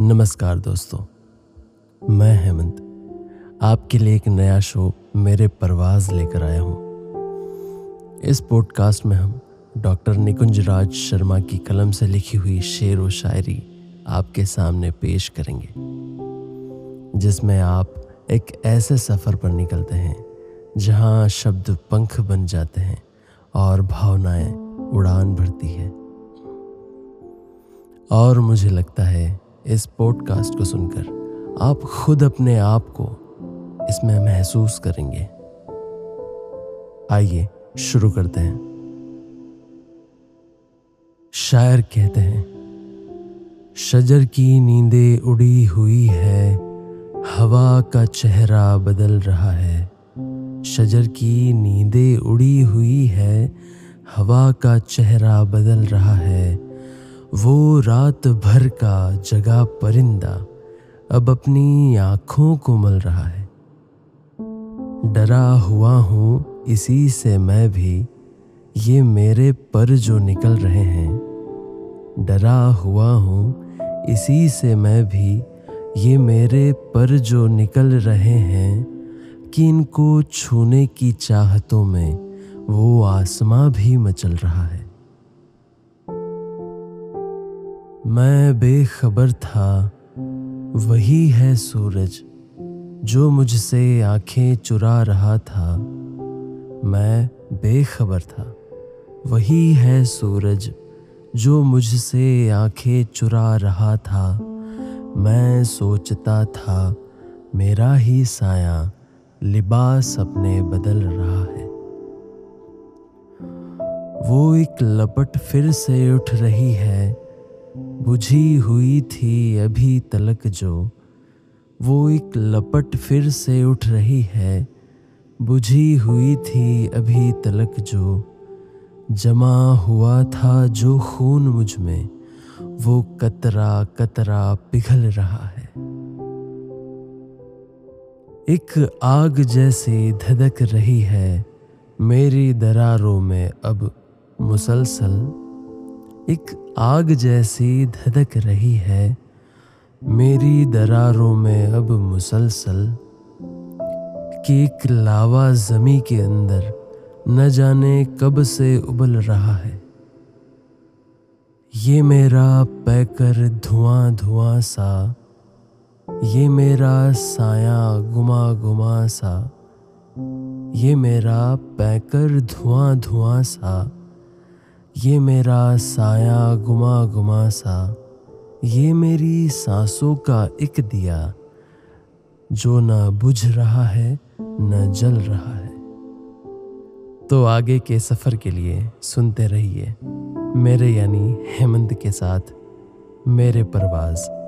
नमस्कार दोस्तों, मैं हेमंत। आपके लिए एक नया शो मेरे परवाज लेकर आया हूँ। इस पॉडकास्ट में हम डॉक्टर निकुंज राज शर्मा की कलम से लिखी हुई शेर व शायरी आपके सामने पेश करेंगे, जिसमें आप एक ऐसे सफ़र पर निकलते हैं, जहाँ शब्द पंख बन जाते हैं और भावनाएँ उड़ान भरती है। और मुझे लगता है इस पॉडकास्ट को सुनकर आप खुद अपने आप को इसमें महसूस करेंगे। आइए शुरू करते हैं। शायर कहते हैं, शजर की नींदें उड़ी हुई है, हवा का चेहरा बदल रहा है। शजर की नींदें उड़ी हुई है, हवा का चेहरा बदल रहा है। वो रात भर का जगा परिंदा अब अपनी आँखों को मल रहा है। डरा हुआ हूँ इसी से मैं भी, ये मेरे पर जो निकल रहे हैं। डरा हुआ हूँ इसी से मैं भी, ये मेरे पर जो निकल रहे हैं, कि इनको छूने की चाहतों में वो आसमां भी मचल रहा है। मैं बेखबर था। वही है सूरज, जो मुझसे आँखें चुरा रहा था। मैं बेखबर था। वही है सूरज, जो मुझसे आँखें चुरा रहा था। मैं सोचता था, मेरा ही साया लिबास अपने बदल रहा है। वो एक लपट फिर से उठ रही है। बुझी हुई थी अभी तलक जो। वो एक लपट फिर से उठ रही है। बुझी हुई थी अभी तलक जो। जमा हुआ था जो खून मुझमें। वो कतरा कतरा पिघल रहा है। एक आग जैसी धधक रही है। मेरी दरारों में अब मुसलसल एक आग जैसी धधक रही है। मेरी दरारों में अब मुसलसल कि एक लावा जमी के अंदर न जाने कब से उबल रहा है। ये मेरा पैकर धुआँ धुआँ सा, ये मेरा साया गुमा गुमा सा, ये मेरा पैकर धुआँ धुआँ सा। ये मेरा साया गुमा गुमा सा, ये मेरी सांसों का एक दिया, जो न बुझ रहा है, न जल रहा है। तो आगे के सफ़र के लिए सुनते रहिए, मेरे यानी हेमंत के साथ, मेरे परवाज़।